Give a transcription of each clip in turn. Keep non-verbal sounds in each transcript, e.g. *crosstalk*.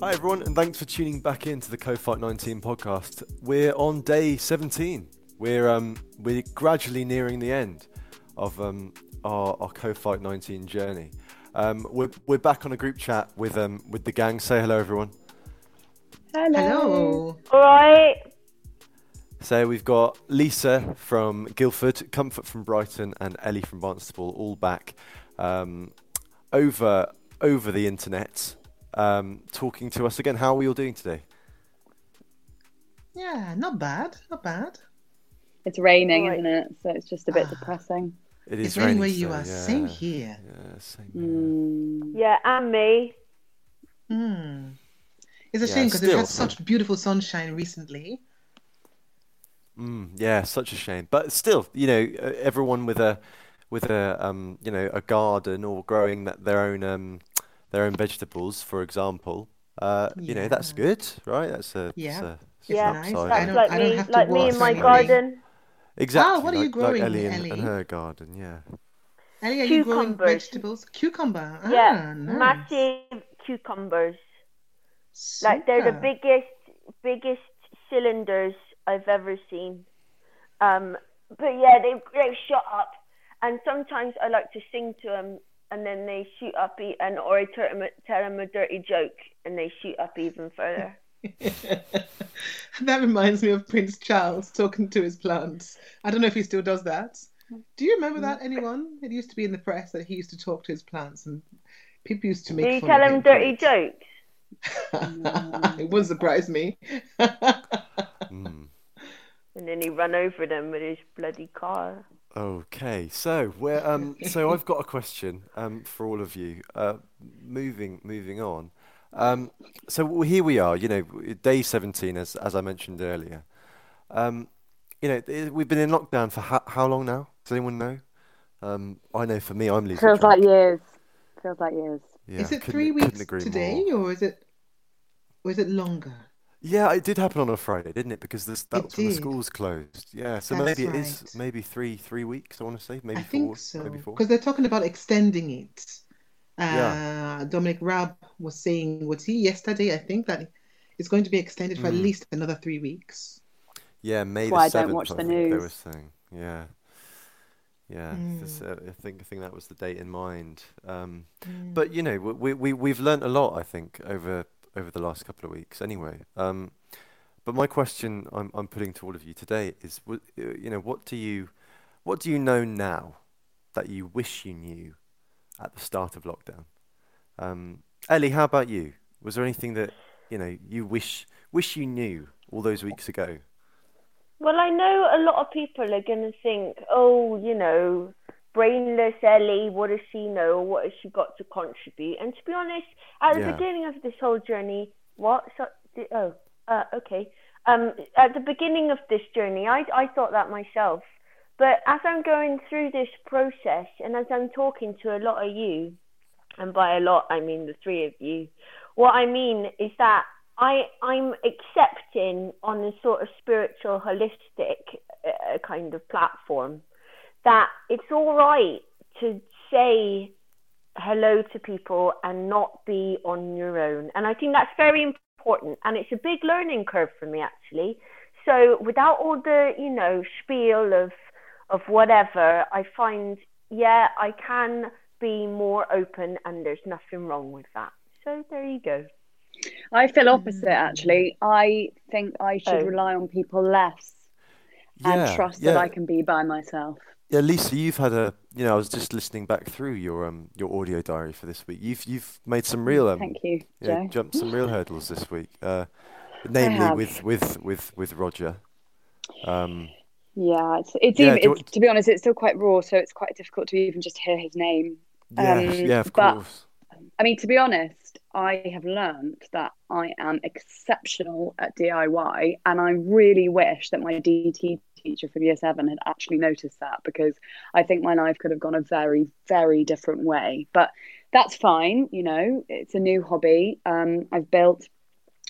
Hi, everyone, and thanks for tuning back into the Co-Fight 19 podcast. We're on day 17. We're um, we're gradually nearing the end of um, our, our Co-Fight 19 journey. Um, we're, we're back on a group chat with um, with the gang. Say hello, everyone. Hello. Hello. All right. So we've got Lisa from Guildford, Comfort from Brighton, and Ellie from Barnstaple, all back um, over over the internet, um, talking to us again. How are we all doing today? Yeah, not bad. Not bad. It's raining, Right. isn't it? So it's just a bit depressing. It It's raining where you so, are. yeah. Same here. Yeah, same here. Mm. Yeah, and me. Hmm. It's a Yeah, shame because we've had such beautiful sunshine recently. Mm, yeah, such a shame. But still, you know, uh, everyone with a with a um, you know, a garden or growing that their own um, their own vegetables, for example, uh, you know, that's good, right? That's a, Yeah. that's a, It's Yeah, nice. upside. I That's don't, like I don't me, have to like me in my anything. garden. exactly what are you growing, like Ellie in, and Ellie? her garden, yeah. Ellie, are you growing vegetables? Cucumber. Ah, yeah, nice. massive cucumbers. Like they're the biggest, biggest cylinders I've ever seen. Um, but yeah, they they shot up, and sometimes I like to sing to them, and then they shoot up, e- and or I tell them, tell them a dirty joke, and they shoot up even further. *laughs* that reminds me of Prince Charles talking to his plants. I don't know if he still does that. Do you remember that, anyone? It used to be in the press that he used to talk to his plants and people used to make Do you tell of him. dirty jokes? *laughs* it wouldn't surprise me. *laughs* Mm. And then he run over them with his bloody car. Okay, so we're um, so I've got a question um, for all of you. Uh, moving moving on. Um, so here we are, you know, day 17, as as I mentioned earlier. Um, you know, we've been in lockdown for how, how long now? Does anyone know? Um, I know for me, I'm losing Feels track. like years. Feels like years. Yeah, is it couldn't- three couldn't weeks today, more. or is it, or is it longer? Yeah, it did happen on a Friday, didn't it? Because this, that It was when the did. schools closed. Yeah, so That's maybe it is right. maybe three three weeks. I want to say maybe I four, think so maybe four. because they're talking about extending it. Uh, Yeah. Dominic Raab was saying, was he yesterday? I think that it's going to be extended for at Mm. least another three weeks. Yeah, May why I don't watch I the think they were saying. Yeah, yeah. this, uh, I think I think that was the date in mind. Um, But you know, we we we've learnt a lot. I think over over the last couple of weeks. Anyway, um, but my question I'm I'm putting to all of you today is, uh, you know, what do you what do you know now that you wish you knew at the start of lockdown? Um, Ellie, how about you? Was there anything that you know you wish wish you knew all those weeks ago? Well, I know a lot of people are going to think, oh, you know, brainless Ellie, what does she know? What has she got to contribute? And to be honest, at the Yeah. beginning of this whole journey, what? So, oh, uh, okay. Um, at the beginning of this journey, I, I thought that myself. But as I'm going through this process and as I'm talking to a lot of you, and by a lot, I mean the three of you, what I mean is that I I'm accepting on a sort of spiritual, holistic uh, kind of platform that it's all right to say hello to people and not be on your own. And I think that's very important. And it's a big learning curve for me actually. So without all the, you know, spiel of of whatever, I find yeah, I can be more open and there's nothing wrong with that. So there you go. I feel mm. opposite actually. I think I should Oh. rely on people less and Yeah, trust yeah. that I can be by myself. Yeah, Lisa, you've had a you know I was just listening back through your um your audio diary for this week. You've you've made some real um Thank you, you know, jumped some real hurdles this week. Uh, namely with with with with Roger. Um, Yeah, it's it's Yeah, even it's, to be honest, it's still quite raw, so it's quite difficult to even just hear his name. yeah, Um, yeah, of but- course. I mean, to be honest, I have learned that I am exceptional at DIY, and I really wish that my DT teacher from year seven had actually noticed that because I think my life could have gone a very, very different way. But that's fine, you know, it's a new hobby. Um, I've built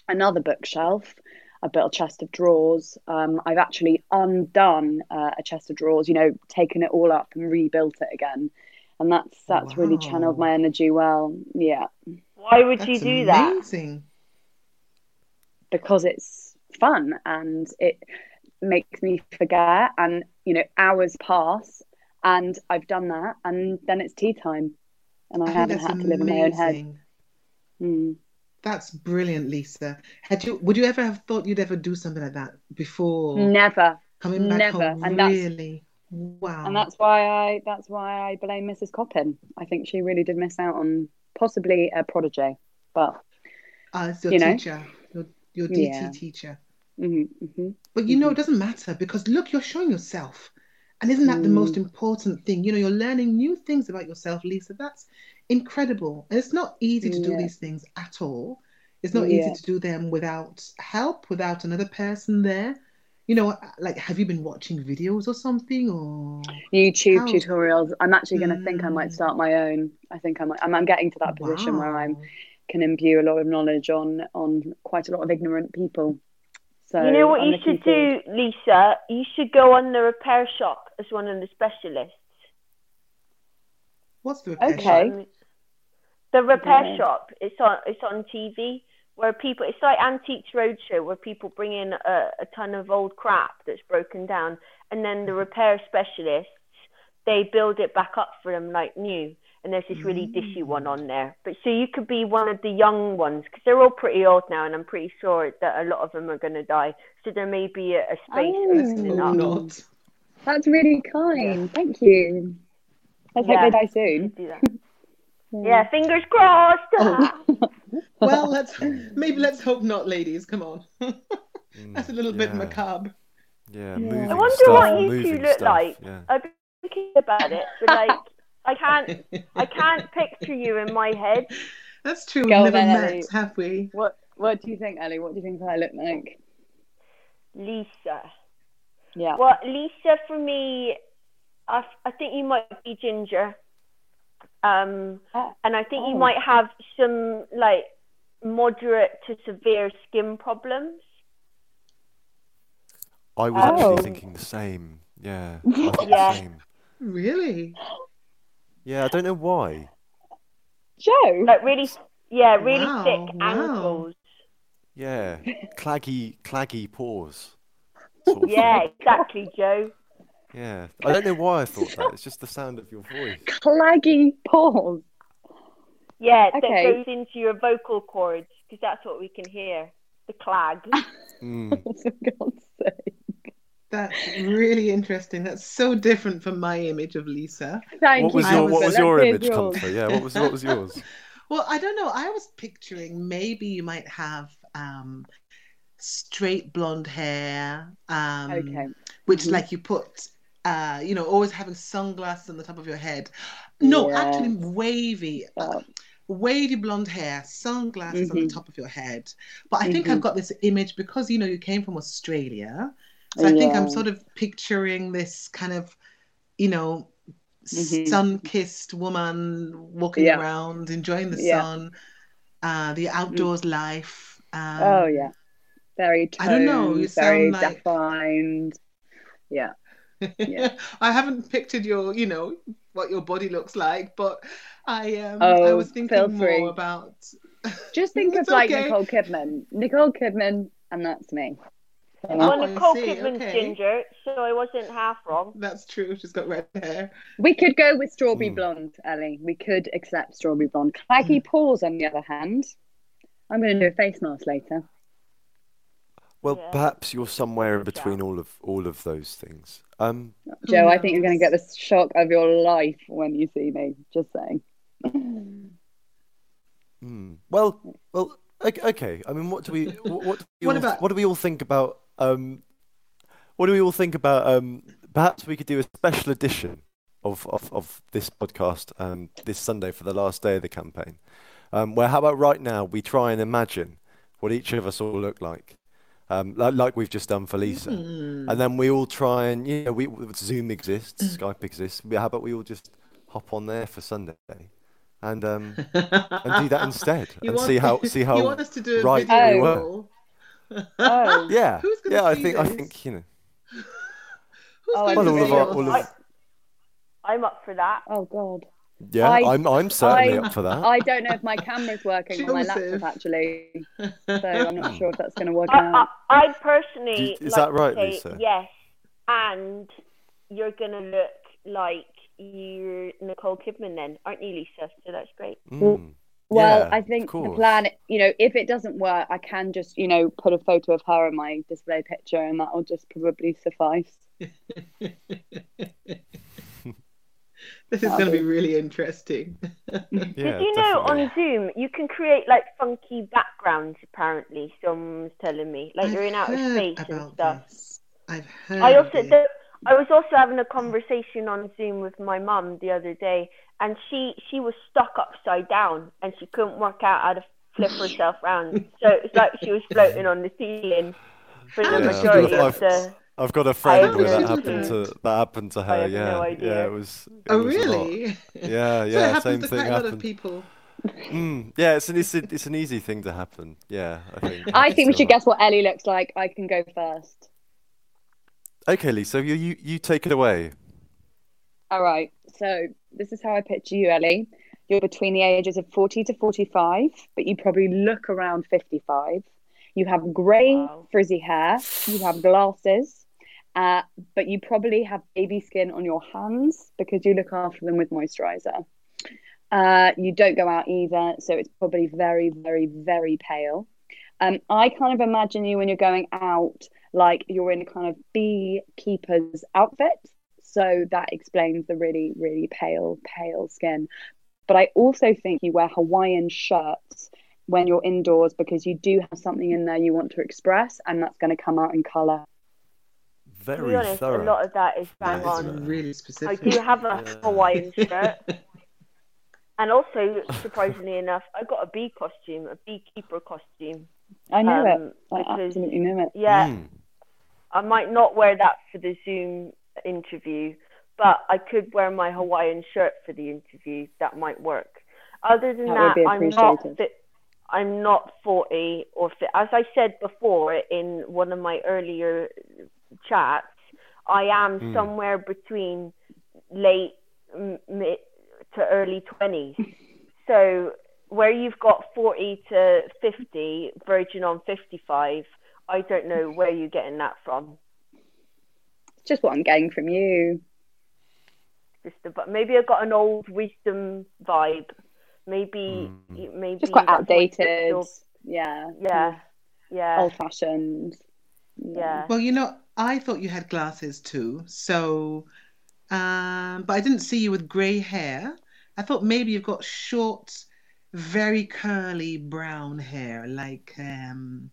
another bookshelf. I've built a chest of drawers. Um, I've actually undone uh, a chest of drawers, you know, taken it all up and rebuilt it again. And that's that's really channeled my energy well. Yeah. Why would you That's do that? because it's fun and it makes me forget and you know hours pass and I've done that and then it's tea time and I, I haven't that's had to live in my own head. Mm. That's brilliant, Lisa. Had you would you ever have thought you'd ever do something like that before Never. coming back never, home? and that's- really? Wow. And that's why I that's why I blame Mrs. Coppin. I think she really did miss out on possibly a protege. But uh, your you know. teacher, your your DT Yeah. teacher. Mhm, mhm. But you know, it doesn't matter because look, you're showing yourself. And isn't that the Mm. most important thing? You know, you're learning new things about yourself, Lisa. That's incredible. And it's not easy to do Yeah. these things at all. It's not easy to do them without help, without another person there. You know, like, have you been watching videos or something? Or YouTube How- tutorials. I'm actually going to think I might Mm. start my own. I think I might. I'm, I'm getting to that position where I Wow. can imbue a lot of knowledge on on quite a lot of ignorant people. So you know what I'm you should forward- do, Lisa? You should go on the repair shop as one of the specialists. What's the repair Okay. shop? Um, The repair Yeah. shop. It's on. It's on TV where people. It's like Antiques Roadshow where people bring in a, a ton of old crap that's broken down, and then the repair specialists they build it back up for them like new. And there's this really dishy one on there. But so you could be one of the young ones because they're all pretty old now, and I'm pretty sure that a lot of them are going to die. So there may be a, a space Oh. Let's opening up. not. That's really kind. Thank you. Let's Yeah. hope they die soon. Do that. Yeah, fingers crossed. Oh. *laughs* *laughs* Well, let's maybe let's hope not, ladies. Come on. Mm, *laughs* That's a little bit macabre. Yeah, Yeah. I wonder stuff, what you two look stuff, like. Yeah. I've been thinking about it, but like I can't I can't picture you in my head. That's true. Go We've never on, met, Ellie. have we? What What do you think, Ellie? What do you think I look like? Lisa. Yeah. Well, Lisa for me, I, I think you might be ginger. Um, Ah, and I think you oh. might have some like moderate to severe skin problems. I was Oh. actually thinking the same. Yeah, Yeah. the same. Really? *gasps* *laughs* Yeah, I don't know why. Joe. Like really, yeah, really Wow, thick wow. ankles. Yeah, *laughs* claggy, claggy paws. sort *laughs* of Yeah, thing. exactly, Joe. Yeah, I don't know why I thought that. It's just the sound of your voice. Claggy paws. Yeah, Okay. that goes into your vocal cords because that's what we can hear. The clag. *laughs* Mm. For God's sake. That's really interesting. That's so different from my image of Lisa. Thank What you. was your was- What was your image, yours. Comfort? Yeah, what was what was yours? *laughs* Well, I don't know. I was picturing maybe you might have um, straight blonde hair, um, Okay. which Mhm. like you put, uh, you know, always having sunglasses on the top of your head. No, Yeah. actually wavy, uh, wavy blonde hair, sunglasses on the Mhm. top of your head. But I think I've Mhm. got this image because you know you came from Australia, so I think I'm sort of picturing this kind of, you know, Mhm. sun-kissed woman walking Yeah. around, enjoying the Yeah. sun, uh, the outdoors life. Um, oh yeah. Very toned, I don't know, you very like- defined. Yeah. Yeah. *laughs* I haven't pictured your, you know, what your body looks like, but I um I Oh, was thinking more about Just *laughs* think of like. Nicole Kidman. Nicole Kidman, and that's me. You Oh, know? well, I Nicole see, Kidman's okay. ginger, so I wasn't half wrong. that's true. She's got red hair. We could go with strawberry Mm. blonde, Ellie. We could accept strawberry blonde. Claggy paws, on the other hand. I'm going to do a face mask later. Well, Yeah. perhaps you're somewhere in between shout. all of all of those things. Um, Who Joe, I think you're going to get the shock of your life when you see me. Just saying. hmm. Well, well, okay, okay. I mean, what do we what, what do we What all, about- what do we all think about um, what do we all think about um? Perhaps we could do a special edition of of, of this podcast um this Sunday for the last day of the campaign. Um, where how about right now we try and imagine what each of us all look like, um, like, like we've just done for Lisa. Hmm. And then we all try and you know we Zoom exists, Mm. Skype exists. How about we all just hop on there for Sunday, and um and do that *laughs* instead, You and see how *laughs* see you how want us to do a right video we were. call? Oh. yeah Who's gonna yeah. I see think I think you know *laughs* Who's Oh, going well to all of see our all I- of I'm up for that. Oh, God. Yeah, I- I'm I'm certainly I- up for that. I don't know if my camera's working on my Joseph. laptop actually, *laughs* so I'm not sure if that's going to work I, out. I, I personally you- is like that right, to say Lisa? yes, and you're gonna look like you're Nicole Kidman then, aren't you, Lisa? So that's great. Mm. Well, Yeah, I think the plan, you know, if it doesn't work, I can just, you know, put a photo of her in my display picture, and that will just probably suffice. *laughs* This is going to be really interesting. *laughs* Yeah, Did you know definitely. on Zoom you can create like funky backgrounds? Apparently, someone's telling me, like you're in outer space heard and stuff. this. I've heard. I of also it. The, I was also having a conversation on Zoom with my mum the other day, and she she was stuck upside down and she couldn't work out how to flip herself *laughs* round. So it's like she was floating on the ceiling for the Yeah, majority I've- of the. I've got a friend where that happened to that happened to her. have yeah, no idea. yeah, it was. It Oh was really? *laughs* Yeah, so it yeah, happens same to thing quite a lot of happened. people. Mm, yeah, it's an it's, a, it's an easy thing to happen. Yeah, I think. I think we so. should guess what Ellie looks like. I can go first. Okay, Lisa, you you you take it away. All right. So this is how I picture you, Ellie. You're between the ages of 40 to 45, but you probably look around 55. You have grey, Wow. frizzy hair. You have glasses, uh, but you probably have baby skin on your hands because you look after them with moisturizer. Uh, you don't go out either, so it's probably very, very, very pale. Um, I kind of imagine you when you're going out like you're in a kind of beekeeper's outfit. So that explains the really, really pale, pale skin. But I also think you wear Hawaiian shirts when you're indoors because you do have something in there you want to express, and that's going to come out in color. To Very be honest, thorough. a lot of that is bang Yeah, It's it's on. really I do have a Yeah. Hawaiian *laughs* shirt, and also surprisingly enough, I got a bee costume, a beekeeper costume. I know it. Um, I because- absolutely know it. Yeah, Mm. I might not wear that for the Zoom interview, but I could wear my Hawaiian shirt for the interview. That might work. Other than That that, I'm not fit. I'm not 40 or fit. As I said before in one of my earlier chats, I am Hmm. somewhere between late m- mid to early 20s. so where you've got 40 to 50, virgin on 55, I don't know where you're getting that from. It's just what I'm getting from you. Just a, but maybe I've got an old wisdom vibe. Maybe, Mm. maybe Just quite outdated. crystal- Yeah. Yeah, yeah, Old fashioned. yeah. Well, you know, I thought you had glasses too. So, um, but I didn't see you with grey hair. I thought maybe you've got short, very curly brown hair, like um,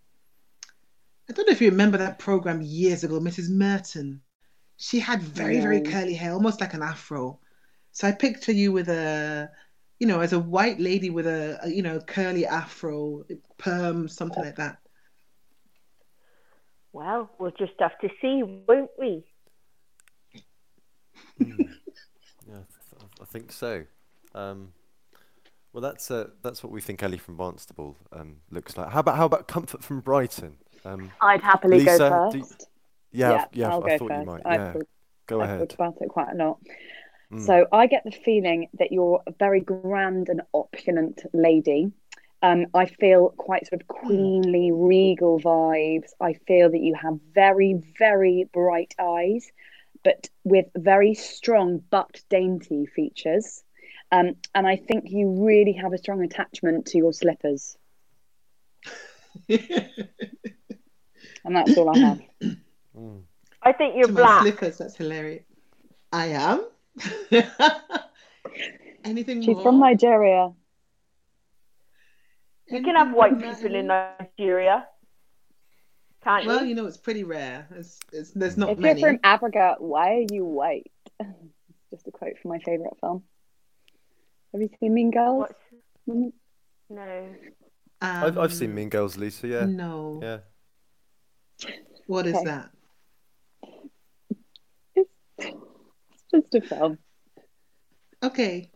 I don't know if you remember that program years ago, Mrs. Merton. She had very, very curly hair, almost like an afro. So I picture you with a, you know, as a white lady with a, a you know, curly afro, perm, something like that. Well, we'll just have to see, won't we? Mm. *laughs* Yeah, I th- I think so. Um, well, that's uh, that's what we think Ellie from Barnstaple um, looks like. How about how about Comfort from Brighton? Um, I'd happily Lisa, go first. yeah, yeah, I'll I go thought first. you might. I've Yeah, thought- go I've ahead. thought about it quite a lot. Mm. So I get the feeling that you're a very grand and opulent lady. Um, I feel quite sort of queenly, regal vibes. I feel that you have very, very bright eyes, but with very strong but dainty features. Um, and I think you really have a strong attachment to your slippers. And that's all I have. Mm. *coughs* I think you're to my black. slippers. That's hilarious. I am. *laughs* Anything She's more? from Nigeria. You can have white people in Nigeria, can't you? Well, you? you know, it's pretty rare. It's, it's, there's not If many. you're from Africa, why are you white? *laughs* Just a quote from my favourite film. Have you seen Mean Girls? What's, Mm, no. I've I've seen Um, Mean Girls, Lisa. Yeah, No. yeah. What is Okay. that? It's just a film. Okay.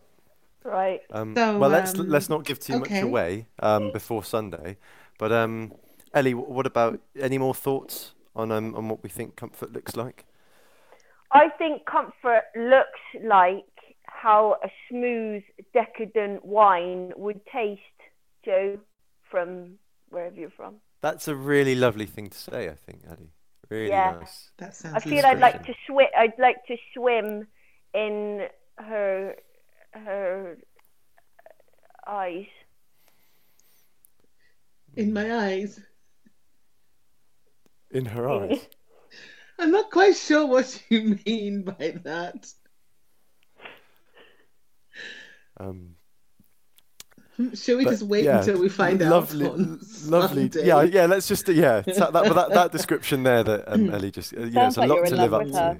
Right. Um, So, well, let's um, let's not give too much away um, before Sunday. But um, Ellie, what about any more thoughts on um, on what we think Comfort looks like? I think Comfort looks like how a smooth, decadent wine would taste, Joe, from wherever you're from. That's a really lovely thing to say, I think, Ellie. Really Yeah. nice. That sounds. I feel I'd like to inspiration. swim. I'd like to swim in her her eyes. in my eyes. In her eyes. *laughs* I'm not quite sure what you mean by that. Um, Shall we but, just wait yeah, until we find lovely, out? Lovely, lovely. Yeah, yeah. Let's just yeah. That, that, that, that description there that um, Ellie just uh, you know, it's a like lot to live up with to.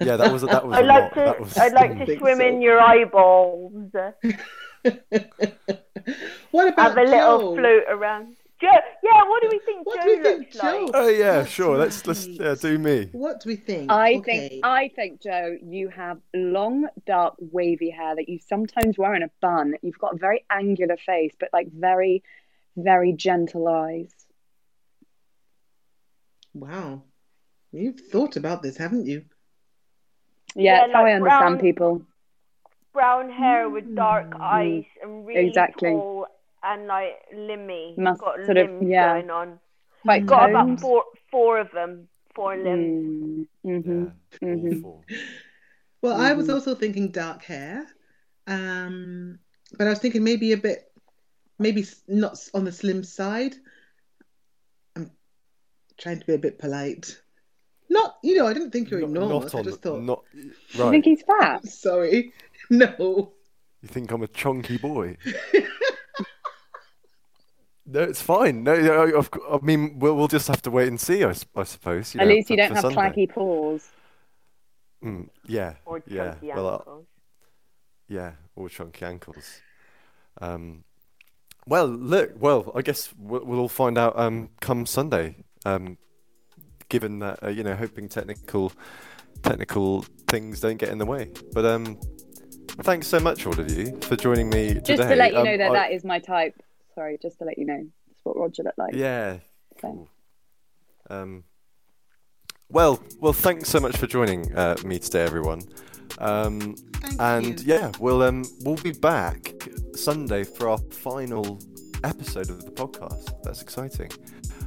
Yeah, that was that was a I'd like lot. to. That was, I'd like to swim so. in your eyeballs. *laughs* what about Have a little Joe? float around. Joe. Yeah. What do we think What Joe do we think looks Joe- like? Oh yeah, That's sure. Let's let's right. yeah, do me. What do we think? I Okay. think I think Joe, you have long, dark, wavy hair that you sometimes wear in a bun. You've got a very angular face, but like very, very gentle eyes. Wow, you've thought about this, haven't you? Yeah, Yeah, that's how I understand brown- people. Brown hair with dark Mm. eyes and really Exactly. tall and like limmy. Must got sort of- yeah. going on. Quite. Got about four four of them. Four limbs. Mm, mhm. Yeah, Mhm. awful. Well, I was Mhm. also thinking dark hair, um, but I was thinking maybe a bit, maybe not on the slim side. I'm trying to be a bit polite. Not, you know, I didn't think you were Not, enormous. not I just thought, not You think he's fat? *laughs* sorry, *laughs* no. You think I'm a chunky boy? *laughs* no, it's fine. No, no, of cou- I mean, we'll, we'll just have to wait and see. I suppose. You At know, least you for- don't for have Sunday. claggy paws. Mm, yeah, Or yeah. chunky Well, uh, ankles. yeah, or chunky ankles. Um, well, look. Well, I guess we'll, we'll all find out um, come Sunday. Um, given that uh, you know, hoping technical technical things don't get in the way. But um, thanks so much, all of you, for joining me today. Just to let you Um, know that I- that is my type. Sorry, just to let you know. That's what Roger looked like. Yeah. So. Um, well, well, thanks so much for joining uh, me today, everyone. Um, Thank and you. yeah, we'll um, we'll be back Sunday for our final episode of the podcast. That's exciting.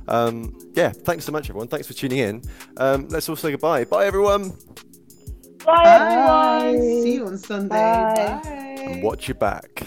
Um, yeah, thanks so much, everyone. Thanks for tuning in. Um, let's all say goodbye. Bye, everyone, Bye, Bye. everyone. See you on Sunday. Bye. Bye. and watch your back.